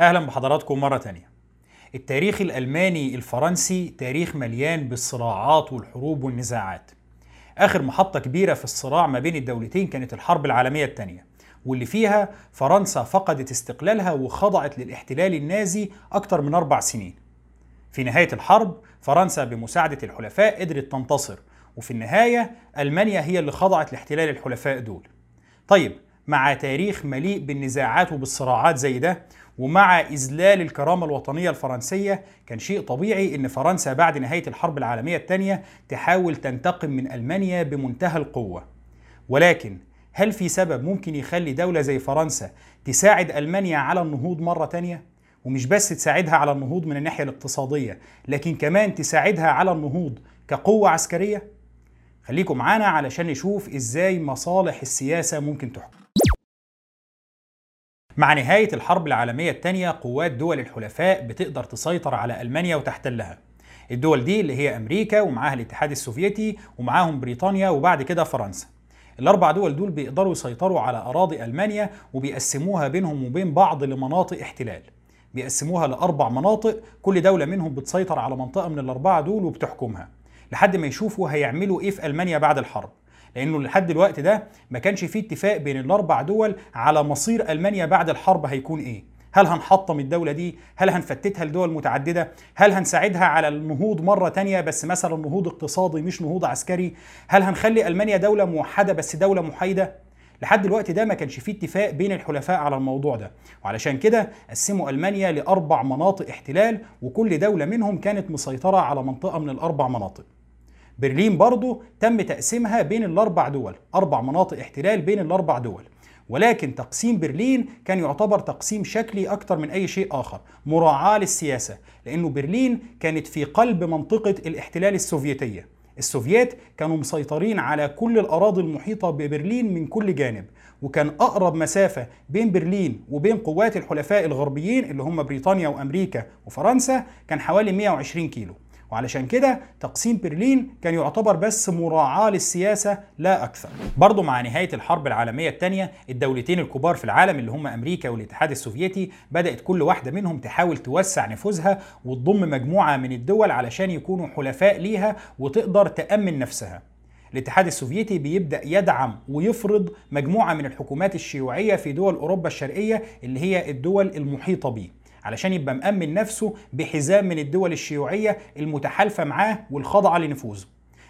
أهلا بحضراتكم مرة تانية. التاريخ الألماني الفرنسي تاريخ مليان بالصراعات والحروب والنزاعات. آخر محطة كبيرة في الصراع ما بين الدولتين كانت الحرب العالمية الثانية واللي فيها فرنسا فقدت استقلالها وخضعت للاحتلال النازي أكثر من أربع سنين. في نهاية الحرب فرنسا بمساعدة الحلفاء قدرت تنتصر وفي النهاية ألمانيا هي اللي خضعت لاحتلال الحلفاء دول. طيب مع تاريخ مليء بالنزاعات وبالصراعات زي ده ومع إذلال الكرامة الوطنية الفرنسية كان شيء طبيعي إن فرنسا بعد نهاية الحرب العالمية الثانية تحاول تنتقم من ألمانيا بمنتهى القوة ولكن هل في سبب ممكن يخلي دولة زي فرنسا تساعد ألمانيا على النهوض مرة تانية؟ ومش بس تساعدها على النهوض من الناحية الاقتصادية لكن كمان تساعدها على النهوض كقوة عسكرية؟ خليكم معانا علشان نشوف إزاي مصالح السياسة ممكن تحكم مع نهاية الحرب العالمية الثانية قوات دول الحلفاء بتقدر تسيطر على ألمانيا وتحتلها. الدول دي اللي هي أمريكا ومعاها الاتحاد السوفيتي ومعاهم بريطانيا وبعد كده فرنسا. الأربع دول دول بيقدروا يسيطروا على أراضي ألمانيا وبيقسموها بينهم وبين بعض لمناطق احتلال. بيقسموها لأربع مناطق كل دولة منهم بتسيطر على منطقة من الأربعة دول وبتحكمها. لحد ما يشوفوا هيعملوا إيه في ألمانيا بعد الحرب. لأنه لحد الوقت ده ما كانش فيه اتفاق بين الأربع دول على مصير ألمانيا بعد الحرب هيكون إيه هل هنحطم الدولة دي؟ هل هنفتتها لدول متعددة؟ هل هنساعدها على النهوض مرة تانية بس مثلا نهوض اقتصادي مش نهوض عسكري؟ هل هنخلي ألمانيا دولة موحدة بس دولة محايدة؟ لحد الوقت ده ما كانش فيه اتفاق بين الحلفاء على الموضوع ده وعلشان كده قسموا ألمانيا لأربع مناطق احتلال وكل دولة منهم كانت مسيطرة على منطقة من الأربع مناطق برلين برضه تم تقسيمها بين الأربع دول أربع مناطق احتلال بين الأربع دول. ولكن تقسيم برلين كان يعتبر تقسيم شكلي أكثر من أي شيء آخر مراعاة للسياسة لأنه برلين كانت في قلب منطقة الاحتلال السوفيتية. السوفيات كانوا مسيطرين على كل الأراضي المحيطة ببرلين من كل جانب وكان أقرب مسافة بين برلين وبين قوات الحلفاء الغربيين اللي هم بريطانيا وأمريكا وفرنسا كان حوالي 120 كيلو. وعلشان كده تقسيم برلين كان يعتبر بس مراعاة للسياسة لا أكثر. برضو مع نهاية الحرب العالمية الثانية الدولتين الكبار في العالم اللي هم أمريكا والاتحاد السوفيتي بدأت كل واحدة منهم تحاول توسع نفوذها وتضم مجموعة من الدول علشان يكونوا حلفاء ليها وتقدر تأمن نفسها. الاتحاد السوفيتي بيبدأ يدعم ويفرض مجموعة من الحكومات الشيوعية في دول أوروبا الشرقية اللي هي الدول المحيطة بيه. علشان يبقى مأمن نفسه بحزام من الدول الشيوعية المتحالفة معاه والخاضعة لنفوذه.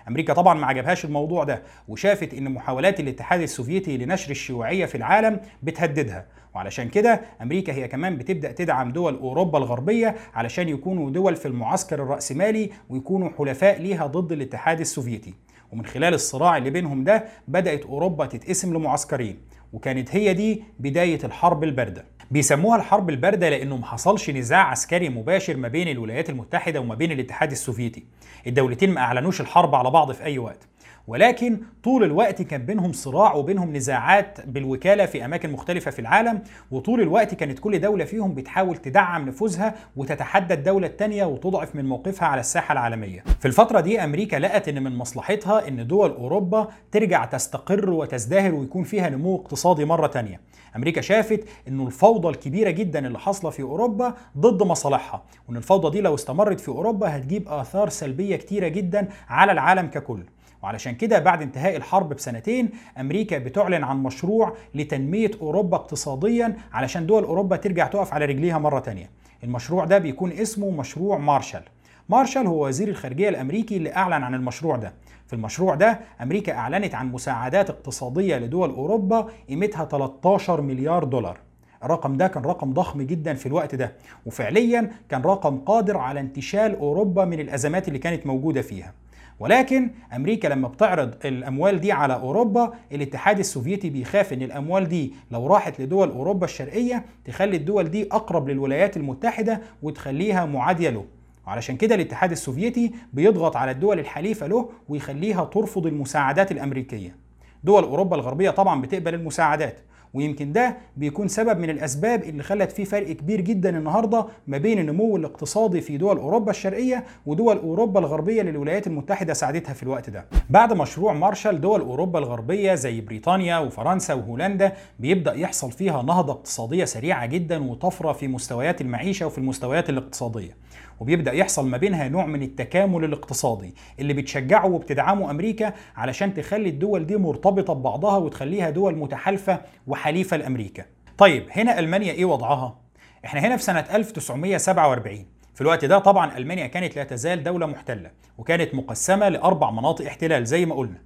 أمريكا طبعا ما عجبهاش الموضوع ده وشافت إن محاولات الاتحاد السوفيتي لنشر الشيوعية في العالم بتهددها. وعلشان كده أمريكا هي كمان بتبدأ تدعم دول أوروبا الغربية علشان يكونوا دول في المعسكر الرأسمالي ويكونوا حلفاء ليها ضد الاتحاد السوفيتي. ومن خلال الصراع اللي بينهم ده بدأت أوروبا تتقسم لمعسكرين. وكانت هي دي بداية الحرب الباردة. بيسموها الحرب الباردة لأنه ما حصلش نزاع عسكري مباشر ما بين الولايات المتحدة وما بين الاتحاد السوفيتي. الدولتين ما أعلنوش الحرب على بعض في أي وقت. ولكن طول الوقت كان بينهم صراع وبينهم نزاعات بالوكالة في أماكن مختلفة في العالم وطول الوقت كانت كل دولة فيهم بتحاول تدعم نفوذها وتتحدى الدولة الثانية وتضعف من موقفها على الساحة العالمية. في الفترة دي أمريكا لقت أن من مصلحتها أن دول أوروبا ترجع تستقر وتزدهر ويكون فيها نمو اقتصادي مرة تانية. أمريكا شافت إنه الفوضى الكبيرة جدا اللي حاصلة في أوروبا ضد مصالحها وإن الفوضى دي لو استمرت في أوروبا هتجيب آثار سلبية كتيرة جدا على العالم ككل. وعلشان كده بعد انتهاء الحرب بسنتين أمريكا بتعلن عن مشروع لتنمية أوروبا اقتصاديا علشان دول أوروبا ترجع تقف على رجليها مرة تانية. المشروع ده بيكون اسمه مشروع مارشال. مارشال هو وزير الخارجية الأمريكي اللي أعلن عن المشروع ده. في المشروع ده أمريكا أعلنت عن مساعدات اقتصادية لدول أوروبا قيمتها 13 مليار دولار. الرقم ده كان رقم ضخم جدا في الوقت ده وفعليا كان رقم قادر على انتشال أوروبا من الأزمات اللي كانت موجودة فيها. ولكن أمريكا لما بتعرض الأموال دي على أوروبا الاتحاد السوفيتي بيخاف إن الأموال دي لو راحت لدول أوروبا الشرقية تخلي الدول دي أقرب للولايات المتحدة وتخليها معادية له. وعلشان كده الاتحاد السوفيتي بيضغط على الدول الحليفة له ويخليها ترفض المساعدات الأمريكية. دول أوروبا الغربية طبعا بتقبل المساعدات. ويمكن ده بيكون سبب من الأسباب اللي خلت في فرق كبير جدا النهارده ما بين النمو الاقتصادي في دول أوروبا الشرقية ودول أوروبا الغربية اللي الولايات المتحدة ساعدتها في الوقت ده. بعد مشروع مارشال دول أوروبا الغربية زي بريطانيا وفرنسا وهولندا بيبدأ يحصل فيها نهضة اقتصادية سريعة جدا وطفرة في مستويات المعيشة وفي المستويات الاقتصادية. وبيبدأ يحصل ما بينها نوع من التكامل الاقتصادي اللي بتشجعه وبتدعمه أمريكا علشان تخلي الدول دي مرتبطة ببعضها وتخليها دول متحالفة وحليفه لأمريكا. طيب هنا ألمانيا إيه وضعها؟ إحنا هنا في سنة 1947 في الوقت ده طبعا ألمانيا كانت لا تزال دولة محتلة وكانت مقسمة لأربع مناطق احتلال زي ما قلنا.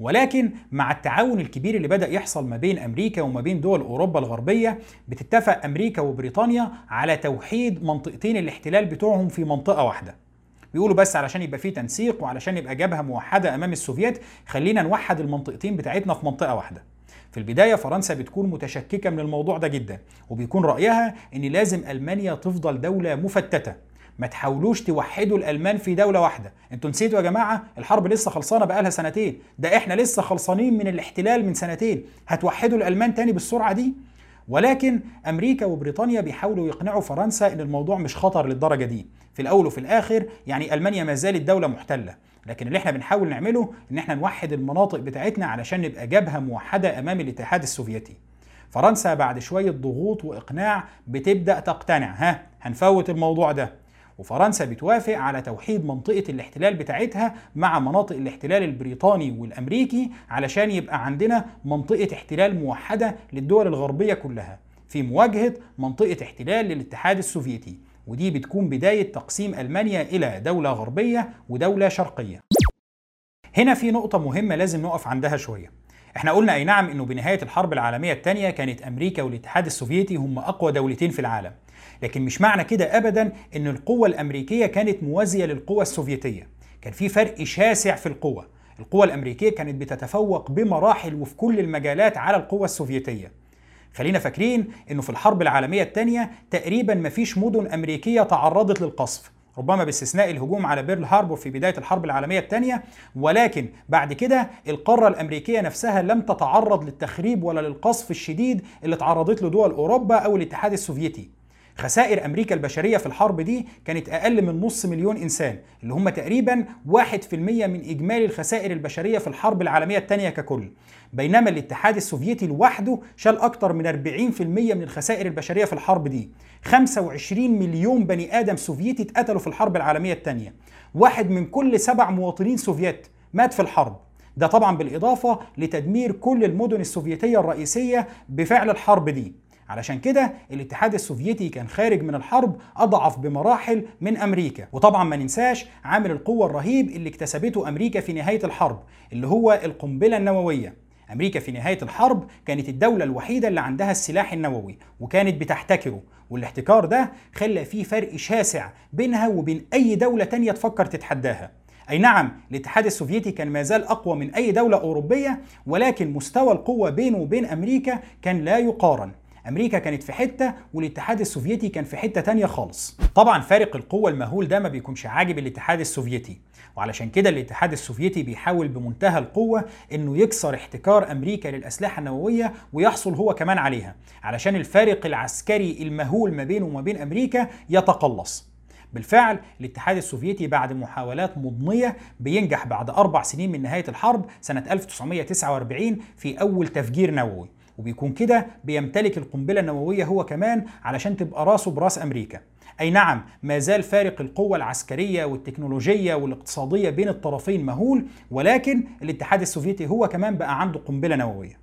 ولكن مع التعاون الكبير اللي بدأ يحصل ما بين أمريكا وما بين دول أوروبا الغربية بتتفق أمريكا وبريطانيا على توحيد منطقتين الاحتلال بتوعهم في منطقة واحدة بيقولوا بس علشان يبقى في تنسيق وعلشان يبقى جبهة موحدة أمام السوفيات خلينا نوحد المنطقتين بتاعتنا في منطقة واحدة في البداية فرنسا بتكون متشككة من الموضوع ده جدا وبيكون رأيها إن لازم ألمانيا تفضل دولة مفتتة. ما تحاولوش توحدوا الألمان في دولة واحدة. أنتوا نسيتوا يا جماعة الحرب لسه خلصانة بقالها سنتين. ده إحنا لسه خلصانين من الاحتلال من سنتين. هتوحدوا الألمان تاني بالسرعة دي؟ ولكن أمريكا وبريطانيا بيحاولوا يقنعوا فرنسا إن الموضوع مش خطر للدرجة دي. في الأول وفي الآخر يعني ألمانيا ما زالت دولة محتلة. لكن اللي إحنا بنحاول نعمله إن إحنا نوحد المناطق بتاعتنا علشان نبقى جبهة موحدة أمام الاتحاد السوفيتي. فرنسا بعد شوية ضغوط وإقناع بتبدأ تقتنع. ها هنفوت الموضوع ده. وفرنسا بتوافق على توحيد منطقة الاحتلال بتاعتها مع مناطق الاحتلال البريطاني والأمريكي علشان يبقى عندنا منطقة احتلال موحدة للدول الغربية كلها في مواجهة منطقة احتلال للاتحاد السوفيتي. ودي بتكون بداية تقسيم ألمانيا إلى دولة غربية ودولة شرقية. هنا في نقطة مهمة لازم نقف عندها شوية. إحنا قلنا أي نعم إنه بنهاية الحرب العالمية الثانية كانت أمريكا والاتحاد السوفيتي هم أقوى دولتين في العالم. لكن مش معنى كده ابدا إن القوة الأمريكية كانت موازية للقوة السوفيتية. كان في فرق شاسع في القوة. القوة الأمريكية كانت بتتفوق بمراحل وفي كل المجالات على القوة السوفيتية. خلينا فاكرين إنه في الحرب العالمية الثانية تقريبا مفيش مدن أمريكية تعرضت للقصف ربما باستثناء الهجوم على بيرل هاربور في بداية الحرب العالمية الثانية ولكن بعد كده القارة الأمريكية نفسها لم تتعرض للتخريب ولا للقصف الشديد اللي تعرضت له دول أوروبا أو الاتحاد السوفيتي. خسائر أمريكا البشرية في الحرب دي كانت أقل من نص مليون إنسان اللي هم تقريبا 1% من إجمالي الخسائر البشرية في الحرب العالمية الثانية ككل. بينما الاتحاد السوفيتي لوحده شال أكتر من 40% من الخسائر البشرية في الحرب دي. 25 مليون بني آدم سوفيتي اتقتلوا في الحرب العالمية الثانية واحد من كل سبع مواطنين سوفيت مات في الحرب. ده طبعا بالإضافة لتدمير كل المدن السوفيتية الرئيسية بفعل الحرب دي. علشان كده الاتحاد السوفيتي كان خارج من الحرب أضعف بمراحل من أمريكا. وطبعا ما ننساش عامل القوة الرهيب اللي اكتسبته أمريكا في نهاية الحرب اللي هو القنبلة النووية. أمريكا في نهاية الحرب كانت الدولة الوحيدة اللي عندها السلاح النووي وكانت بتحتكره. والاحتكار ده خلى فيه فرق شاسع بينها وبين أي دولة تانية تفكر تتحداها. أي نعم الاتحاد السوفيتي كان ما زال أقوى من أي دولة أوروبية ولكن مستوى القوة بينه وبين أمريكا كان لا يقارن. أمريكا كانت في حتة والاتحاد السوفيتي كان في حتة تانية خالص. طبعا فارق القوة المهول ده ما بيكونش عاجب الاتحاد السوفيتي. وعلشان كده الاتحاد السوفيتي بيحاول بمنتهى القوة إنه يكسر احتكار أمريكا للأسلحة النووية ويحصل هو كمان عليها. علشان الفارق العسكري المهول ما بينه وما بين أمريكا يتقلص. بالفعل الاتحاد السوفيتي بعد محاولات مضنية بينجح بعد أربع سنين من نهاية الحرب سنة 1949 في أول تفجير نووي. وبيكون كده بيمتلك القنبلة النووية هو كمان علشان تبقى راسه براس أمريكا. أي نعم ما زال فارق القوة العسكرية والتكنولوجية والاقتصادية بين الطرفين مهول ولكن الاتحاد السوفيتي هو كمان بقى عنده قنبلة نووية.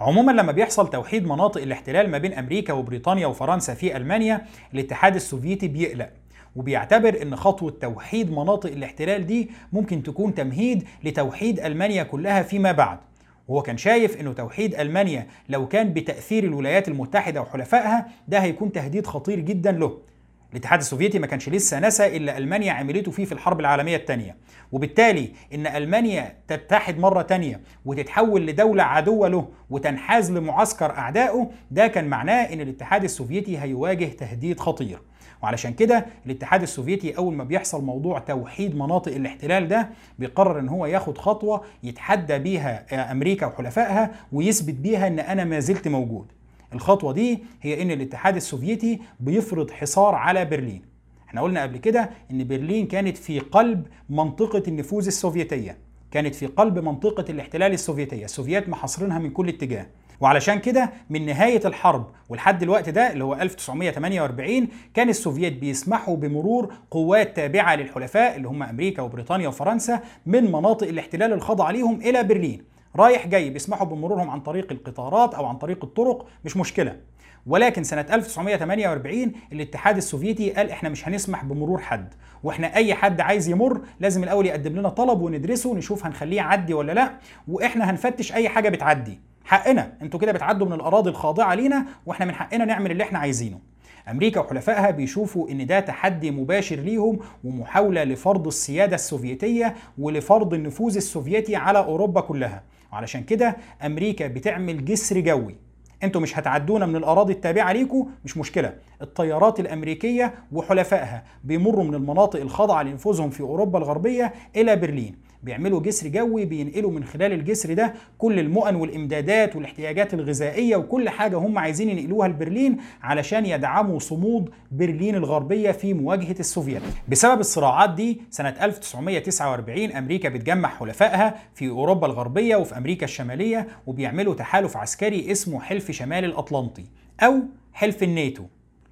عموما لما بيحصل توحيد مناطق الاحتلال ما بين أمريكا وبريطانيا وفرنسا في ألمانيا الاتحاد السوفيتي بيقلق وبيعتبر إن خطوة توحيد مناطق الاحتلال دي ممكن تكون تمهيد لتوحيد ألمانيا كلها فيما بعد. وهو كان شايف إنه توحيد ألمانيا لو كان بتأثير الولايات المتحدة وحلفائها ده هيكون تهديد خطير جدا له. الاتحاد السوفيتي ما كانش لسه نسى اللي ألمانيا عملته فيه في الحرب العالمية الثانية وبالتالي إن ألمانيا تتحد مرة ثانية وتتحول لدولة عدوة له وتنحاز لمعسكر أعدائه ده كان معناه إن الاتحاد السوفيتي هيواجه تهديد خطير. وعلشان كده الاتحاد السوفيتي أول ما بيحصل موضوع توحيد مناطق الاحتلال ده بيقرر إن هو ياخد خطوة يتحدى بيها أمريكا وحلفائها ويثبت بيها إن أنا ما زلت موجود. الخطوة دي هي إن الاتحاد السوفيتي بيفرض حصار على برلين. إحنا قلنا قبل كده إن برلين كانت في قلب منطقة النفوذ السوفيتية كانت في قلب منطقة الاحتلال السوفيتية. السوفيات محاصرينها من كل اتجاه. وعلشان كده من نهاية الحرب ولحد الوقت ده اللي هو 1948 كان السوفييت بيسمحوا بمرور قوات تابعة للحلفاء اللي هم أمريكا وبريطانيا وفرنسا من مناطق الاحتلال الخاضعة ليهم إلى برلين. رايح جاي بيسمحوا بمرورهم عن طريق القطارات أو عن طريق الطرق مش مشكلة. ولكن سنة 1948 الاتحاد السوفيتي قال إحنا مش هنسمح بمرور حد وإحنا أي حد عايز يمر لازم الأول يقدم لنا طلب وندرسه ونشوف هنخليه يعدي ولا لأ وإحنا هنفتش أي حاجة بتعدي. حقنا أنتوا كده بتعدوا من الأراضي الخاضعة لينا وإحنا من حقنا نعمل اللي إحنا عايزينه. أمريكا وحلفائها بيشوفوا إن ده تحدي مباشر ليهم ومحاولة لفرض السيادة السوفيتية ولفرض النفوذ السوفيتي على أوروبا كلها. وعلشان كده أمريكا بتعمل جسر جوي. أنتوا مش هتعدونا من الأراضي التابعة ليكم مش مشكلة. الطيارات الأمريكية وحلفائها بيمروا من المناطق الخاضعة لنفوذهم في أوروبا الغربية إلى برلين. بيعملوا جسر جوي بينقلوا من خلال الجسر ده كل المؤن والإمدادات والاحتياجات الغذائية وكل حاجة هم عايزين ينقلوها لبرلين علشان يدعموا صمود برلين الغربية في مواجهة السوفيت. بسبب الصراعات دي سنة 1949 أمريكا بتجمع حلفائها في أوروبا الغربية وفي أمريكا الشمالية وبيعملوا تحالف عسكري اسمه حلف شمال الأطلنطي أو حلف الناتو.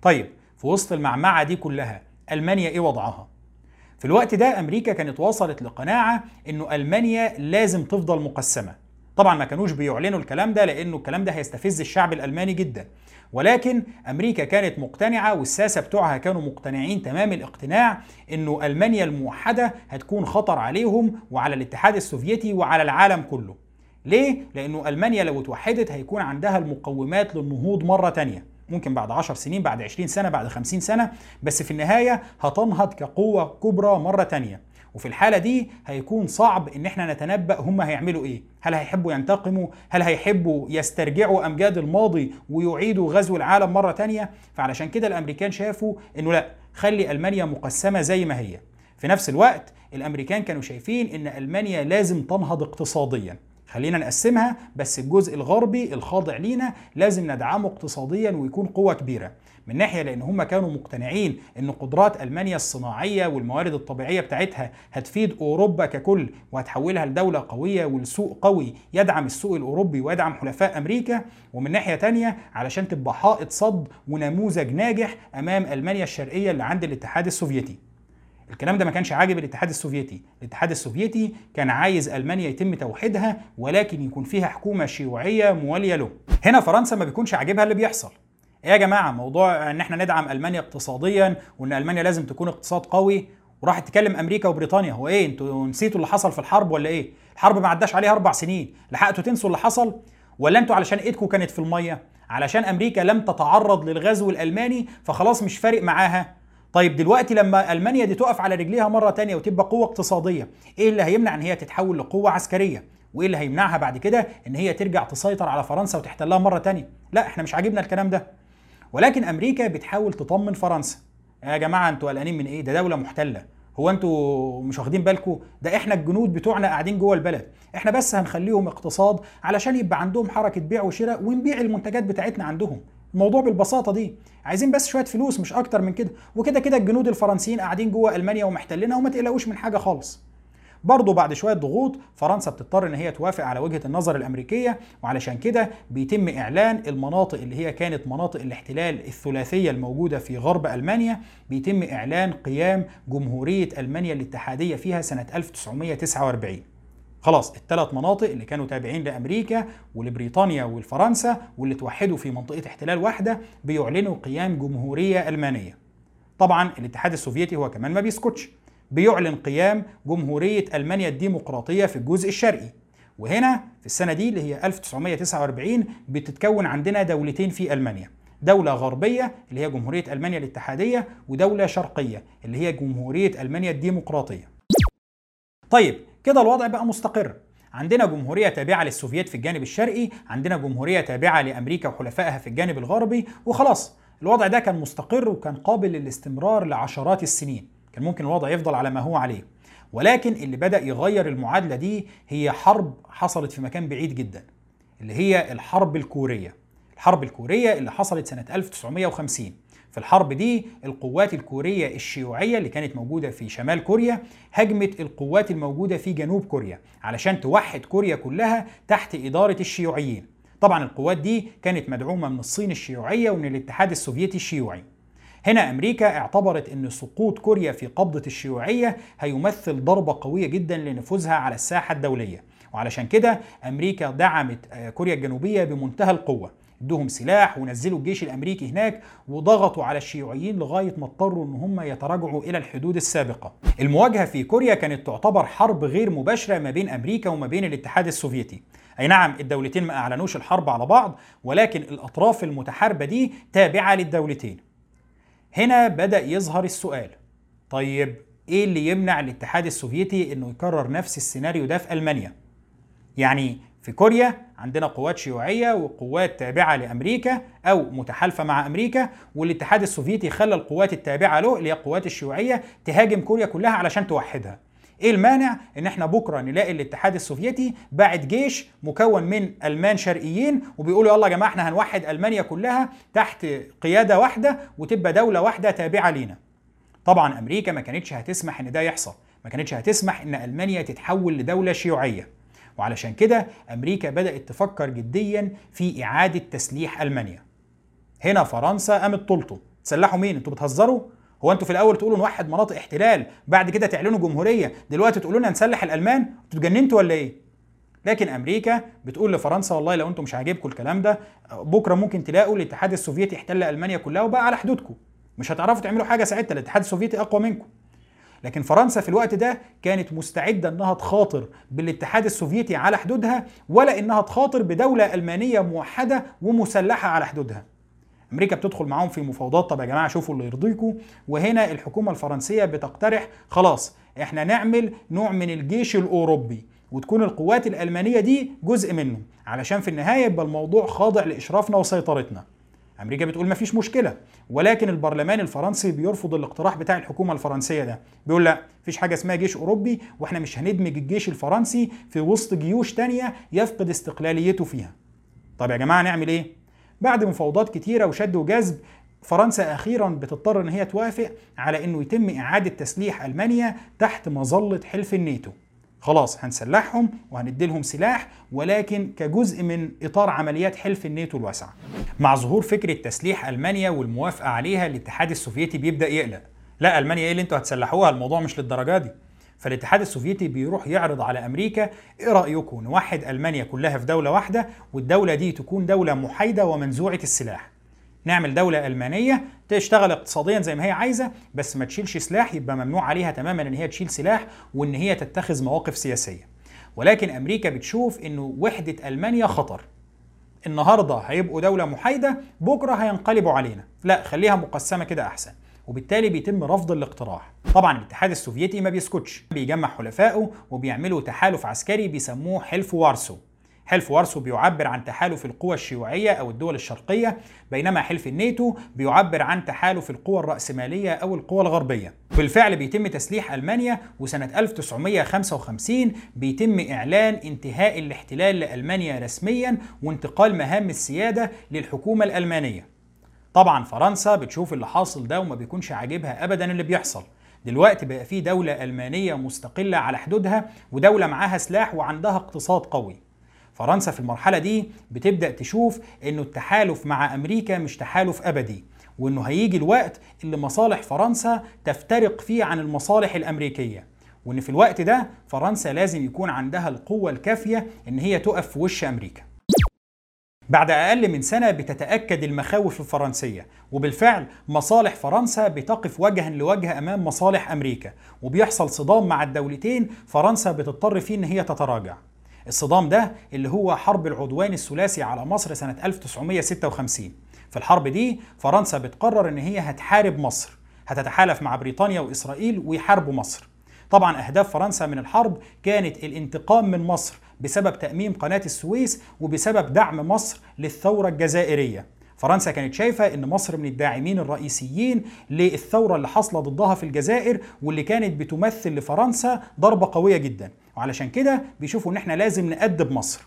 طيب في وسط المعمعة دي كلها ألمانيا إيه وضعها؟ في الوقت ده أمريكا كانت وصلت لقناعة إنه ألمانيا لازم تفضل مقسمة. طبعا ما كانوش بيعلنوا الكلام ده لأنه الكلام ده هيستفز الشعب الألماني جدا. ولكن أمريكا كانت مقتنعة والساسة بتوعها كانوا مقتنعين تمام الاقتناع إنه ألمانيا الموحدة هتكون خطر عليهم وعلى الاتحاد السوفيتي وعلى العالم كله. ليه؟ لأنه ألمانيا لو اتوحدت هيكون عندها المقومات للنهوض مرة تانية. ممكن بعد 10 سنين بعد 20 سنة بعد 50 سنة بس في النهاية هتنهض كقوة كبرى مرة تانية. وفي الحالة دي هيكون صعب إن إحنا نتنبأ هم هيعملوا إيه. هل هيحبوا ينتقموا؟ هل هيحبوا يسترجعوا أمجاد الماضي ويعيدوا غزو العالم مرة تانية؟ فعلشان كده الأمريكان شافوا إنه لأ خلي ألمانيا مقسمة زي ما هي. في نفس الوقت الأمريكان كانوا شايفين إن ألمانيا لازم تنهض اقتصاديا. خلينا نقسمها بس الجزء الغربي الخاضع لينا لازم ندعمه اقتصاديا ويكون قوة كبيرة. من ناحية لأن هم كانوا مقتنعين أن قدرات ألمانيا الصناعية والموارد الطبيعية بتاعتها هتفيد أوروبا ككل وهتحولها لدولة قوية ولسوق قوي يدعم السوق الأوروبي ويدعم حلفاء أمريكا. ومن ناحية تانية علشان تبقى حائط صد ونموذج ناجح أمام ألمانيا الشرقية اللي عند الاتحاد السوفيتي. الكلام ده ما كانش عاجب الاتحاد السوفيتي. الاتحاد السوفيتي كان عايز ألمانيا يتم توحيدها ولكن يكون فيها حكومة شيوعية موالية له. هنا فرنسا ما بيكونش عاجبها اللي بيحصل. إيه يا جماعة موضوع إن إحنا ندعم ألمانيا اقتصاديا وإن ألمانيا لازم تكون اقتصاد قوي؟ وراحت تكلم أمريكا وبريطانيا. هو إيه أنتوا نسيتوا اللي حصل في الحرب ولا إيه؟ الحرب ما عداش عليها أربع سنين. لحقتوا تنسوا اللي حصل؟ ولا أنتوا علشان إيدكم كانت في المية؟ علشان أمريكا لم تتعرض للغزو الألماني فخلاص مش فارق معاها. طيب دلوقتي لما ألمانيا دي تقف على رجليها مرة تانية وتبقى قوة اقتصادية إيه اللي هيمنع إن هي تتحول لقوة عسكرية؟ وإيه اللي هيمنعها بعد كده؟ إن هي ترجع تسيطر على فرنسا وتحتلها مرة تانية. لا إحنا مش عاجبنا الكلام ده. ولكن أمريكا بتحاول تطمن فرنسا. يا جماعة أنتوا قلقانين من إيه؟ ده دولة محتلة. هو أنتوا مش واخدين بالكم ده إحنا الجنود بتوعنا قاعدين جوه البلد. إحنا بس هنخليهم اقتصاد علشان يبقى عندهم حركة بيع وشراء ونبيع المنتجات بتاعتنا عندهم. الموضوع بالبساطة دي. عايزين بس شوية فلوس مش أكتر من كده. وكده كده الجنود الفرنسيين قاعدين جوه ألمانيا ومحتلينها وما تقلقوش من حاجة خالص. برضه بعد شوية ضغوط فرنسا بتضطر إن هي توافق على وجهة النظر الأمريكية وعلشان كده بيتم إعلان المناطق اللي هي كانت مناطق الاحتلال الثلاثية الموجودة في غرب ألمانيا. بيتم إعلان قيام جمهورية ألمانيا الاتحادية فيها سنة 1949 خلاص الثلاث مناطق اللي كانوا تابعين لأمريكا ولبريطانيا ولفرنسا واللي توحدوا في منطقة احتلال واحدة بيعلنوا قيام جمهورية ألمانية. طبعا الاتحاد السوفيتي هو كمان ما بيسكتش بيعلن قيام جمهورية ألمانيا الديمقراطية في الجزء الشرقي. وهنا في السنة دي اللي هي 1949 بتتكون عندنا دولتين في ألمانيا. دولة غربية اللي هي جمهورية ألمانيا الاتحادية ودولة شرقية اللي هي جمهورية ألمانيا الديمقراطية طيب كده الوضع بقى مستقر. عندنا جمهورية تابعة للسوفييت في الجانب الشرقي عندنا جمهورية تابعة لأمريكا وحلفائها في الجانب الغربي وخلاص. الوضع ده كان مستقر وكان قابل للاستمرار لعشرات السنين. كان ممكن الوضع يفضل على ما هو عليه. ولكن اللي بدأ يغير المعادلة دي هي حرب حصلت في مكان بعيد جدا اللي هي الحرب الكورية. الحرب الكورية اللي حصلت سنة 1950 في الحرب دي القوات الكورية الشيوعية اللي كانت موجودة في شمال كوريا هجمت القوات الموجودة في جنوب كوريا علشان توحد كوريا كلها تحت إدارة الشيوعيين. طبعا القوات دي كانت مدعومة من الصين الشيوعية ومن الاتحاد السوفيتي الشيوعي. هنا أمريكا اعتبرت إن سقوط كوريا في قبضة الشيوعية هيمثل ضربة قوية جدا لنفوذها على الساحة الدولية. وعلشان كده أمريكا دعمت كوريا الجنوبية بمنتهى القوة. ادوهم سلاح ونزلوا الجيش الأمريكي هناك وضغطوا على الشيوعيين لغاية ما اضطروا إن هم يتراجعوا إلى الحدود السابقة. المواجهة في كوريا كانت تعتبر حرب غير مباشرة ما بين أمريكا وما بين الاتحاد السوفيتي. أي نعم الدولتين ما أعلنوش الحرب على بعض ولكن الأطراف المتحاربة دي تابعة للدولتين. هنا بدأ يظهر السؤال طيب إيه اللي يمنع الاتحاد السوفيتي إنه يكرر نفس السيناريو ده في ألمانيا؟ يعني في كوريا عندنا قوات شيوعية وقوات تابعة لأمريكا أو متحالفة مع أمريكا والاتحاد السوفيتي خلى القوات التابعة له اللي هي القوات الشيوعية تهاجم كوريا كلها علشان توحدها إيه المانع إن إحنا بكرة نلاقي الاتحاد السوفيتي باعت جيش مكون من ألمان شرقيين وبيقولوا يلا يا جماعة إحنا هنوحد ألمانيا كلها تحت قيادة واحدة وتبقى دولة واحدة تابعة لينا. طبعا أمريكا ما كانتش هتسمح إن ده يحصل، ما كانتش هتسمح إن ألمانيا تتحول لدولة شيوعية. وعلشان كده أمريكا بدأت تفكر جديا في إعادة تسليح ألمانيا. هنا فرنسا قامت تلطم، تسلحوا مين؟ أنتوا بتهزروا؟ هو أنتوا في الأول تقولوا نوحد مناطق احتلال بعد كده تعلنوا جمهورية دلوقتي تقولوا لنا نسلح الألمان أنتوا اتجننتوا ولا إيه لكن أمريكا بتقول لفرنسا والله لو أنتم مش عاجبكم الكلام ده بكرة ممكن تلاقوا الاتحاد السوفيتي احتل ألمانيا كلها وبقى على حدودكم مش هتعرفوا تعملوا حاجة ساعتها الاتحاد السوفيتي أقوى منكم لكن فرنسا في الوقت ده كانت مستعدة إنها تخاطر بالاتحاد السوفيتي على حدودها ولا إنها تخاطر بدولة ألمانية موحدة ومسلحة على حدودها. أمريكا بتدخل معاهم في مفاوضات. طب يا جماعة شوفوا اللي يرضيكم وهنا الحكومة الفرنسية بتقترح خلاص إحنا نعمل نوع من الجيش الأوروبي وتكون القوات الألمانية دي جزء منه. علشان في النهاية يبقى الموضوع خاضع لإشرافنا وسيطرتنا. أمريكا بتقول مفيش مشكلة ولكن البرلمان الفرنسي بيرفض الاقتراح بتاع الحكومة الفرنسية ده. بيقول لا مفيش حاجة اسمها جيش أوروبي وإحنا مش هندمج الجيش الفرنسي في وسط جيوش تانية يفقد استقلاليته فيها. طب يا جماعة نعمل إيه؟ بعد مفاوضات كتيرة وشد وجذب فرنسا أخيرا بتضطر إن هي توافق على إنه يتم إعادة تسليح ألمانيا تحت مظلة حلف الناتو. خلاص هنسلحهم وهنديلهم سلاح ولكن كجزء من إطار عمليات حلف الناتو الواسعه. مع ظهور فكرة تسليح ألمانيا والموافقة عليها الاتحاد السوفيتي بيبدأ يقلق. لا ألمانيا إيه اللي أنتوا هتسلحوها الموضوع مش للدرجة دي. فالاتحاد السوفيتي بيروح يعرض على أمريكا إيه رأيكم نوحد ألمانيا كلها في دولة واحدة والدولة دي تكون دولة محايدة ومنزوعة السلاح نعمل دولة ألمانية تشتغل اقتصاديا زي ما هي عايزة بس ما تشيلش سلاح يبقى ممنوع عليها تماما إن هي تشيل سلاح وإن هي تتخذ مواقف سياسية. ولكن أمريكا بتشوف إنه وحدة ألمانيا خطر. النهاردة هيبقوا دولة محايدة بكرة هينقلبوا علينا. لا خليها مقسمة كده أحسن. وبالتالي بيتم رفض الاقتراح. طبعا الاتحاد السوفيتي ما بيسكتش. بيجمع حلفائه وبيعملوا تحالف عسكري بيسموه حلف وارسو. حلف وارسو بيعبر عن تحالف القوى الشيوعية أو الدول الشرقية بينما حلف الناتو بيعبر عن تحالف القوى الرأسمالية أو القوى الغربية. بالفعل بيتم تسليح ألمانيا وسنة 1955 بيتم إعلان انتهاء الاحتلال لألمانيا رسميا وانتقال مهام السيادة للحكومة الألمانية. طبعا فرنسا بتشوف اللي حاصل ده وما بيكونش عاجبها ابدا اللي بيحصل. دلوقتي بقى في دولة ألمانية مستقلة على حدودها ودولة معاها سلاح وعندها اقتصاد قوي. فرنسا في المرحلة دي بتبدأ تشوف إنه التحالف مع أمريكا مش تحالف أبدي وإنه هيجي الوقت اللي مصالح فرنسا تفترق فيه عن المصالح الأمريكية وإن في الوقت ده فرنسا لازم يكون عندها القوة الكافية إن هي تقف في وش أمريكا. بعد أقل من سنة بتتأكد المخاوف الفرنسية وبالفعل مصالح فرنسا بتقف وجها لوجه أمام مصالح أمريكا وبيحصل صدام مع الدولتين فرنسا بتضطر فيه إن هي تتراجع. الصدام ده اللي هو حرب العدوان الثلاثي على مصر سنة 1956 في الحرب دي فرنسا بتقرر إن هي هتحارب مصر هتتحالف مع بريطانيا وإسرائيل ويحاربوا مصر. طبعا أهداف فرنسا من الحرب كانت الانتقام من مصر بسبب تأميم قناة السويس وبسبب دعم مصر للثورة الجزائرية. فرنسا كانت شايفة إن مصر من الداعمين الرئيسيين للثورة اللي حاصلة ضدها في الجزائر واللي كانت بتمثل لفرنسا ضربة قوية جدا. وعلشان كده بيشوفوا إن إحنا لازم نأدب مصر.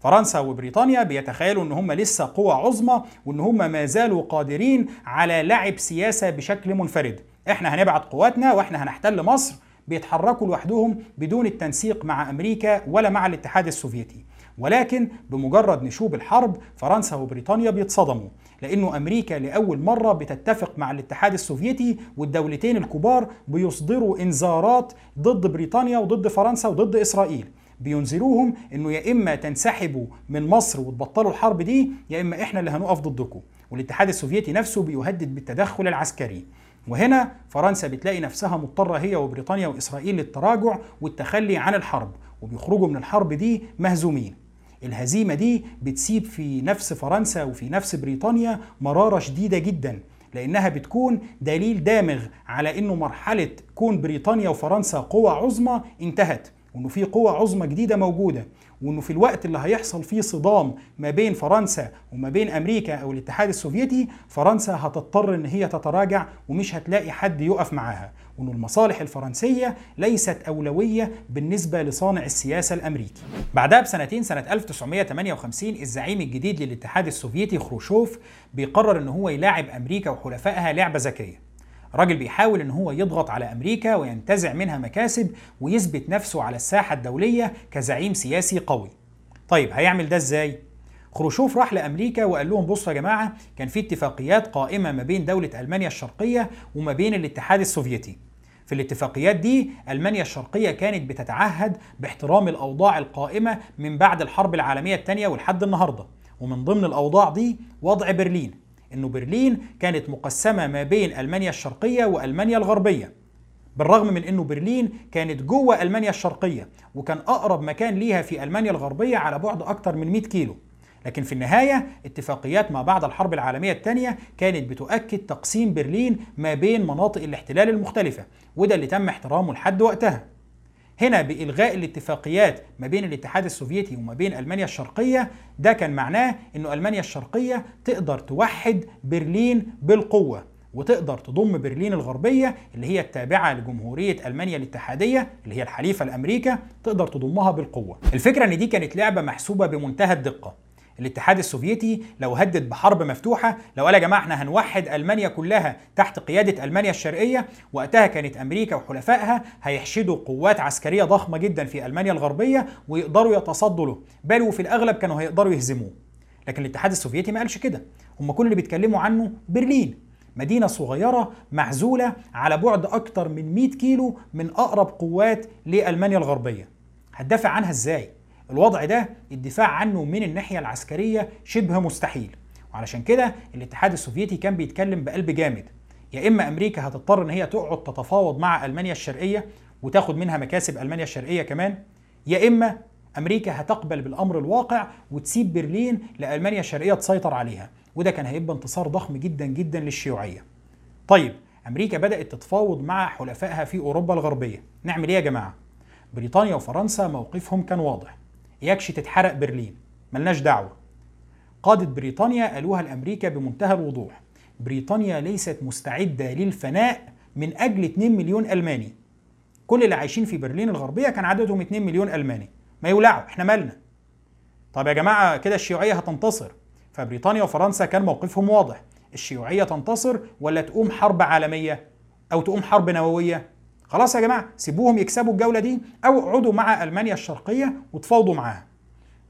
فرنسا وبريطانيا بيتخيلوا إن هم لسه قوة عظمى وإن هم ما زالوا قادرين على لعب سياسة بشكل منفرد. إحنا هنبعت قواتنا وإحنا هنحتل مصر بيتحركوا لوحدهم بدون التنسيق مع أمريكا ولا مع الاتحاد السوفيتي. ولكن بمجرد نشوب الحرب فرنسا وبريطانيا بيتصدموا لأنه أمريكا لأول مرة بتتفق مع الاتحاد السوفيتي والدولتين الكبار بيصدروا انذارات ضد بريطانيا وضد فرنسا وضد إسرائيل. بينذروهم إنه يا إما تنسحبوا من مصر وتبطلوا الحرب دي يا إما إحنا اللي هنقف ضدكم. والاتحاد السوفيتي نفسه بيهدد بالتدخل العسكري. وهنا فرنسا بتلاقي نفسها مضطرة هي وبريطانيا وإسرائيل للتراجع والتخلي عن الحرب وبيخرجوا من الحرب دي مهزومين. الهزيمة دي بتسيب في نفس فرنسا وفي نفس بريطانيا مرارة شديدة جدا لأنها بتكون دليل دامغ على أنه مرحلة كون بريطانيا وفرنسا قوى عظمى انتهت. وإنه في قوة عظمى جديدة موجودة وإنه في الوقت اللي هيحصل فيه صدام ما بين فرنسا وما بين أمريكا أو الاتحاد السوفيتي فرنسا هتضطر إن هي تتراجع ومش هتلاقي حد يقف معاها وإنه المصالح الفرنسية ليست أولوية بالنسبة لصانع السياسة الأمريكي. بعدها بسنتين سنة 1958 الزعيم الجديد للاتحاد السوفيتي خروشوف بيقرر إن هو يلاعب أمريكا وحلفائها لعبة ذكية. راجل بيحاول إن هو يضغط على أمريكا وينتزع منها مكاسب ويثبت نفسه على الساحة الدولية كزعيم سياسي قوي. طيب هيعمل ده إزاي؟ خروشوف راح لأمريكا وقال لهم بصوا يا جماعة كان في اتفاقيات قائمة ما بين دولة ألمانيا الشرقية وما بين الاتحاد السوفيتي. في الاتفاقيات دي ألمانيا الشرقية كانت بتتعهد باحترام الأوضاع القائمة من بعد الحرب العالمية الثانية ولحد النهارده. ومن ضمن الأوضاع دي وضع برلين إنه برلين كانت مقسمة ما بين ألمانيا الشرقية وألمانيا الغربية. بالرغم من إنه برلين كانت جوة ألمانيا الشرقية وكان أقرب مكان ليها في ألمانيا الغربية على بعد أكثر من 100 كيلو. لكن في النهاية اتفاقيات ما بعد الحرب العالمية الثانية كانت بتؤكد تقسيم برلين ما بين مناطق الاحتلال المختلفة وده اللي تم احترامه لحد وقتها. هنا بإلغاء الاتفاقيات ما بين الاتحاد السوفيتي وما بين ألمانيا الشرقية ده كان معناه أنه ألمانيا الشرقية تقدر توحد برلين بالقوة وتقدر تضم برلين الغربية اللي هي التابعة لجمهورية ألمانيا الاتحادية اللي هي الحليفة لأمريكا تقدر تضمها بالقوة. الفكرة أن دي كانت لعبة محسوبة بمنتهى الدقة. الاتحاد السوفيتي لو هدد بحرب مفتوحة لو قال يا جماعة إحنا هنوحد ألمانيا كلها تحت قيادة ألمانيا الشرقية وقتها كانت أمريكا وحلفائها هيحشدوا قوات عسكرية ضخمة جدا في ألمانيا الغربية ويقدروا يتصدوا له. بل وفي الأغلب كانوا هيقدروا يهزموه. لكن الاتحاد السوفيتي ما قالش كده. هم كل اللي بيتكلموا عنه برلين. مدينة صغيرة معزولة على بعد أكتر من 100 كيلو من أقرب قوات لألمانيا الغربية. هتدافع عنها إزاي؟ الوضع ده الدفاع عنه من الناحية العسكرية شبه مستحيل. وعلشان كده الاتحاد السوفيتي كان بيتكلم بقلب جامد. يا إما أمريكا هتضطر إن هي تقعد تتفاوض مع ألمانيا الشرقية وتاخد منها مكاسب ألمانيا الشرقية كمان يا إما أمريكا هتقبل بالأمر الواقع وتسيب برلين لألمانيا الشرقية تسيطر عليها. وده كان هيبقى انتصار ضخم جدا جدا للشيوعية. طيب أمريكا بدأت تتفاوض مع حلفائها في أوروبا الغربية. نعمل إيه يا جماعة؟ بريطانيا وفرنسا موقفهم كان واضح. يكشي تتحرق برلين. ملناش دعوة. قادة بريطانيا قالوها لأمريكا بمنتهى الوضوح. بريطانيا ليست مستعدة للفناء من أجل 2 مليون ألماني. كل اللي عايشين في برلين الغربية كان عددهم 2 مليون ألماني. ما يولعوا إحنا مالنا. طب يا جماعة كده الشيوعية هتنتصر. فبريطانيا وفرنسا كان موقفهم واضح. الشيوعية تنتصر ولا تقوم حرب عالمية أو تقوم حرب نووية؟ خلاص يا جماعة سيبوهم يكسبوا الجولة دي أو اقعدوا مع ألمانيا الشرقية وتفاوضوا معاها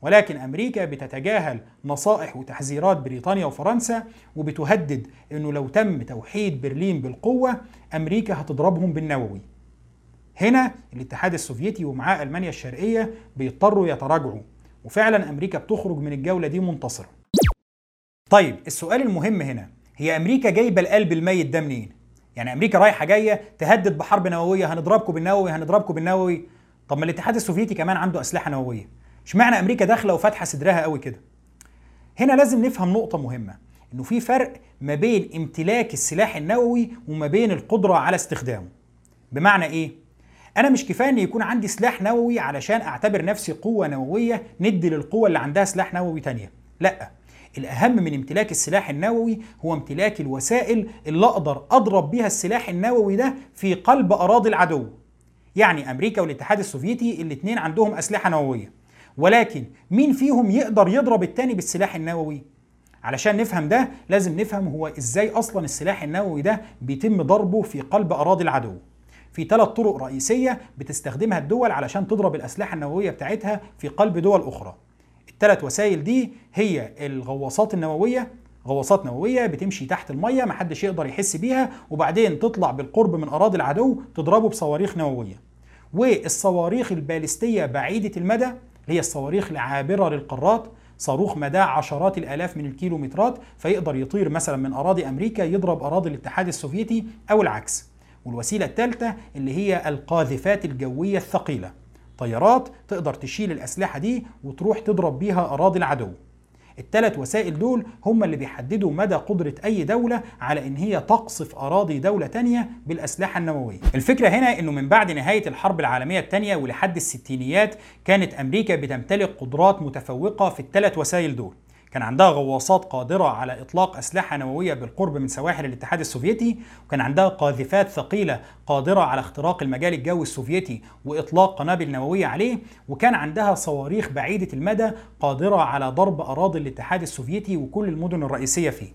ولكن أمريكا بتتجاهل نصائح وتحذيرات بريطانيا وفرنسا وبتهدد إنه لو تم توحيد برلين بالقوة أمريكا هتضربهم بالنووي. هنا الاتحاد السوفيتي ومعاه ألمانيا الشرقية بيضطروا يتراجعوا وفعلا أمريكا بتخرج من الجولة دي منتصرة. طيب السؤال المهم هنا هي أمريكا جايبة القلب الميت ده منين؟ يعني أمريكا رايحة جاية تهدد بحرب نووية هنضربكم بالنووي هنضربكم بالنووي. طب ما الاتحاد السوفيتي كمان عنده أسلحة نووية. اشمعنى أمريكا داخلة وفاتحة صدرها قوي كده؟ هنا لازم نفهم نقطة مهمة إنه في فرق ما بين امتلاك السلاح النووي وما بين القدرة على استخدامه. بمعنى إيه؟ أنا مش كفاية ان يكون عندي سلاح نووي علشان أعتبر نفسي قوة نووية ندي للقوة اللي عندها سلاح نووي تانية. لأ. الأهم من امتلاك السلاح النووي هو امتلاك الوسائل اللي أقدر أضرب بيها السلاح النووي ده في قلب أراضي العدو. يعني أمريكا والاتحاد السوفيتي الاتنين عندهم أسلحة نووية. ولكن مين فيهم يقدر يضرب التاني بالسلاح النووي؟ علشان نفهم ده لازم نفهم هو إزاي أصلا السلاح النووي ده بيتم ضربه في قلب أراضي العدو. في ثلاث طرق رئيسية بتستخدمها الدول علشان تضرب الأسلحة النووية بتاعتها في قلب دول أخرى. الثلاث وسائل دي هي الغواصات النووية. غواصات نووية بتمشي تحت المية محدش يقدر يحس بيها وبعدين تطلع بالقرب من أراضي العدو تضربه بصواريخ نووية. والصواريخ البالستية بعيدة المدى اللي هي الصواريخ العابرة للقارات. صاروخ مداه عشرات الآلاف من الكيلومترات فيقدر يطير مثلا من أراضي أمريكا يضرب أراضي الاتحاد السوفيتي أو العكس. والوسيلة الثالثة اللي هي القاذفات الجوية الثقيلة. طيارات تقدر تشيل الأسلحة دي وتروح تضرب بيها أراضي العدو الثلاث وسائل دول هم اللي بيحددوا مدى قدرة أي دولة على إن هي تقصف أراضي دولة تانية بالأسلحة النووية. الفكرة هنا إنه من بعد نهاية الحرب العالمية الثانية ولحد الستينيات كانت أمريكا بتمتلك قدرات متفوقة في الثلاث وسائل دول. كان عندها غواصات قادرة على إطلاق أسلحة نووية بالقرب من سواحل الاتحاد السوفيتي وكان عندها قاذفات ثقيلة قادرة على اختراق المجال الجوي السوفيتي وإطلاق قنابل نووية عليه وكان عندها صواريخ بعيدة المدى قادرة على ضرب أراضي الاتحاد السوفيتي وكل المدن الرئيسية فيه.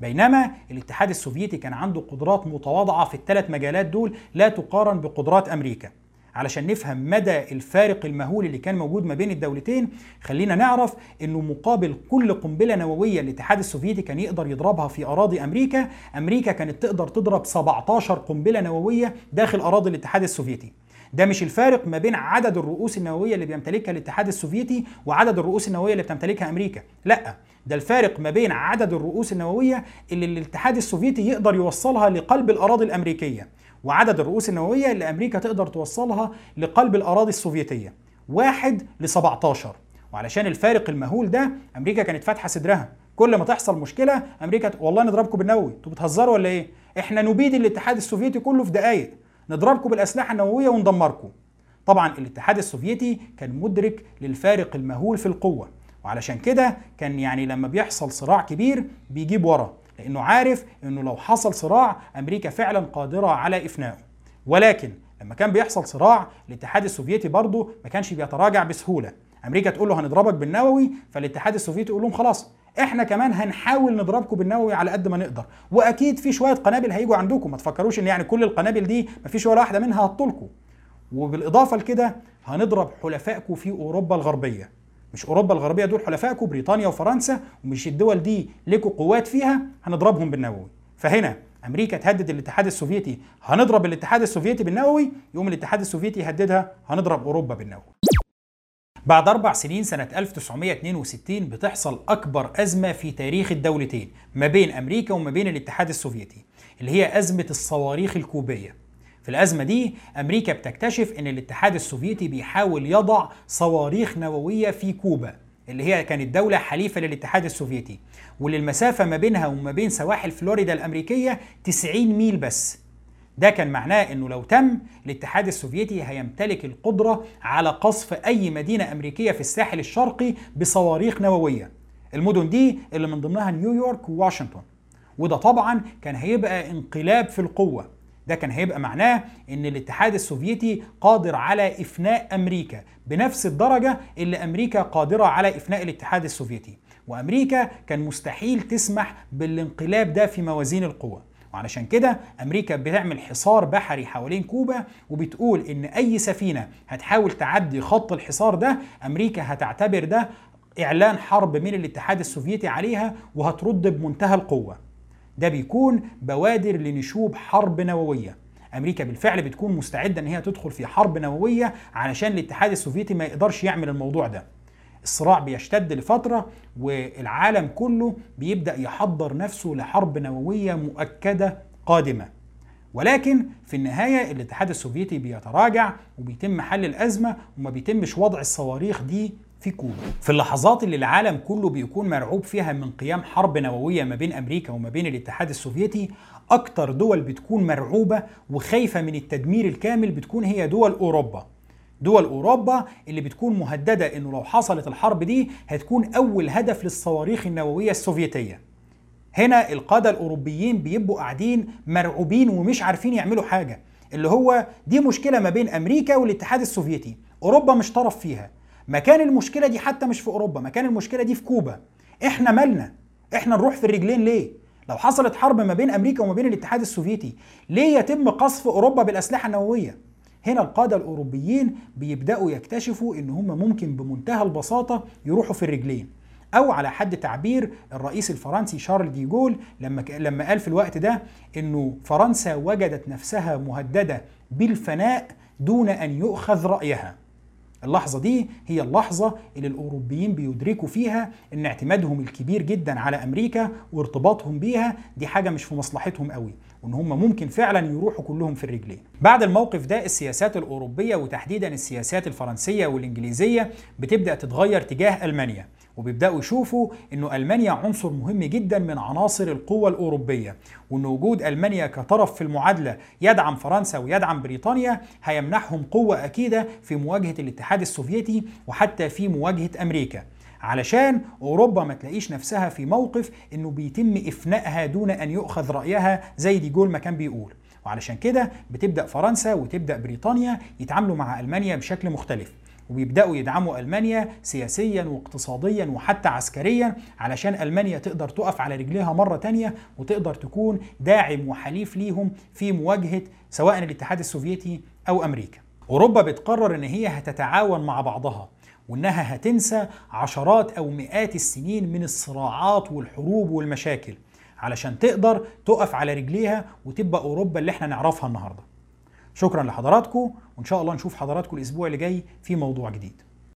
بينما الاتحاد السوفيتي كان عنده قدرات متواضعة في الثلاث مجالات دول لا تقارن بقدرات أمريكا. علشان نفهم مدى الفارق المهول اللي كان موجود ما بين الدولتين خلينا نعرف إنه مقابل كل قنبلة نووية الاتحاد السوفيتي كان يقدر يضربها في أراضي أمريكا أمريكا كانت تقدر تضرب 17 قنبلة نووية داخل أراضي الاتحاد السوفيتي. ده مش الفارق ما بين عدد الرؤوس النووية اللي بيمتلكها الاتحاد السوفيتي وعدد الرؤوس النووية اللي بتمتلكها أمريكا لأ. ده الفارق ما بين عدد الرؤوس النووية اللي الاتحاد السوفيتي يقدر يوصلها لقلب الأراضي الأمريكية وعدد الرؤوس النووية اللي أمريكا تقدر توصلها لقلب الأراضي السوفيتية واحد ل 17 وعلشان الفارق المهول ده أمريكا كانت فاتحة صدرها. كل ما تحصل مشكلة أمريكا والله نضربكم بالنووي. أنتوا بتهزروا ولا إيه؟ إحنا نبيد الاتحاد السوفيتي كله في دقايق. نضربكم بالأسلحة النووية وندمركم. طبعا الاتحاد السوفيتي كان مدرك للفارق المهول في القوة. وعلشان كده كان يعني لما بيحصل صراع كبير بيجيب ورا لأنه عارف إنه لو حصل صراع أمريكا فعلا قادرة على إفنائه. ولكن لما كان بيحصل صراع الاتحاد السوفيتي برضه ما كانش بيتراجع بسهولة. أمريكا تقول له هنضربك بالنووي فالاتحاد السوفيتي يقول لهم خلاص إحنا كمان هنحاول نضربكم بالنووي على قد ما نقدر. وأكيد في شوية قنابل هيجوا عندكم. ما تفكروش إن يعني كل القنابل دي ما فيش ولا واحدة منها هتطولكم وبالإضافة لكده هنضرب حلفائكم في أوروبا الغربية. مش أوروبا الغربية دول حلفائكم بريطانيا وفرنسا ومش الدول دي لكم قوات فيها هنضربهم بالنووي. فهنا أمريكا تهدد الاتحاد السوفيتي هنضرب الاتحاد السوفيتي بالنووي يقوم الاتحاد السوفيتي يهددها هنضرب أوروبا بالنووي. بعد أربع سنين سنة 1962 بتحصل أكبر أزمة في تاريخ الدولتين ما بين أمريكا وما بين الاتحاد السوفيتي اللي هي أزمة الصواريخ الكوبية. في الأزمة دي أمريكا بتكتشف أن الاتحاد السوفيتي بيحاول يضع صواريخ نووية في كوبا اللي هي كانت دولة حليفة للاتحاد السوفيتي. واللي المسافة ما بينها وما بين سواحل فلوريدا الأمريكية 90 ميل بس. ده كان معناه إنه لو تم الاتحاد السوفيتي هيمتلك القدرة على قصف أي مدينة أمريكية في الساحل الشرقي بصواريخ نووية. المدن دي اللي من ضمنها نيويورك وواشنطن. وده طبعا كان هيبقى انقلاب في القوة. ده كان هيبقى معناه إن الاتحاد السوفيتي قادر على إفناء أمريكا بنفس الدرجة اللي أمريكا قادرة على إفناء الاتحاد السوفيتي. وأمريكا كان مستحيل تسمح بالانقلاب ده في موازين القوى. وعلشان كده أمريكا بتعمل حصار بحري حوالين كوبا وبتقول إن أي سفينة هتحاول تعدي خط الحصار ده أمريكا هتعتبر ده إعلان حرب من الاتحاد السوفيتي عليها وهترد بمنتهى القوة. ده بيكون بوادر لنشوب حرب نووية. أمريكا بالفعل بتكون مستعدة إن هي تدخل في حرب نووية علشان الاتحاد السوفيتي ما يقدرش يعمل الموضوع ده. الصراع بيشتد لفترة والعالم كله بيبدأ يحضر نفسه لحرب نووية مؤكدة قادمة. ولكن في النهاية الاتحاد السوفيتي بيتراجع وبيتم حل الأزمة وما بيتمش وضع الصواريخ دي في كوبا في اللحظات اللي العالم كله بيكون مرعوب فيها من قيام حرب نووية ما بين أمريكا وما بين الاتحاد السوفيتي أكتر دول بتكون مرعوبة وخايفة من التدمير الكامل بتكون هي دول أوروبا. دول أوروبا اللي بتكون مهددة إنه لو حصلت الحرب دي هتكون أول هدف للصواريخ النووية السوفيتية. هنا القادة الأوروبيين بيبقوا قاعدين مرعوبين ومش عارفين يعملوا حاجة اللي هو دي مشكلة ما بين أمريكا والاتحاد السوفيتي. أوروبا مش طرف فيها. مكان المشكلة دي حتى مش في أوروبا مكان المشكلة دي في كوبا. إحنا مالنا؟ إحنا نروح في الرجلين ليه؟ لو حصلت حرب ما بين أمريكا وما بين الاتحاد السوفيتي ليه يتم قصف أوروبا بالأسلحة النووية؟ هنا القادة الأوروبيين بيبدأوا يكتشفوا إن هم ممكن بمنتهى البساطة يروحوا في الرجلين. أو على حد تعبير الرئيس الفرنسي شارل دي جول لما لما قال في الوقت ده إنه فرنسا وجدت نفسها مهددة بالفناء دون أن يؤخذ رأيها. اللحظة دي هي اللحظة اللي الأوروبيين بيدركوا فيها إن اعتمادهم الكبير جدا على أمريكا وارتباطهم بيها. دي حاجة مش في مصلحتهم قوي. وإن هم ممكن فعلا يروحوا كلهم في الرجلين. بعد الموقف ده السياسات الأوروبية وتحديدا السياسات الفرنسية والإنجليزية بتبدأ تتغير تجاه ألمانيا وبيبدأوا يشوفوا إنه ألمانيا عنصر مهم جدا من عناصر القوة الأوروبية وإن وجود ألمانيا كطرف في المعادلة يدعم فرنسا ويدعم بريطانيا هيمنحهم قوة أكيدة في مواجهة الاتحاد السوفيتي وحتى في مواجهة أمريكا علشان أوروبا ما تلاقيش نفسها في موقف إنه بيتم إفنائها دون أن يؤخذ رأيها زي دي جول ما كان بيقول. وعلشان كده بتبدأ فرنسا وتبدأ بريطانيا يتعاملوا مع ألمانيا بشكل مختلف. وبيبدأوا يدعموا ألمانيا سياسيا واقتصاديا وحتى عسكريا علشان ألمانيا تقدر تقف على رجليها مرة تانية وتقدر تكون داعم وحليف ليهم في مواجهة سواء الاتحاد السوفيتي أو أمريكا. أوروبا بتقرر إن هي هتتعاون مع بعضها. وإنها هتنسى عشرات أو مئات السنين من الصراعات والحروب والمشاكل علشان تقدر تقف على رجليها وتبقى أوروبا اللي إحنا نعرفها النهارده. شكرا لحضراتكم وإن شاء الله نشوف حضراتكم الأسبوع اللي جاي في موضوع جديد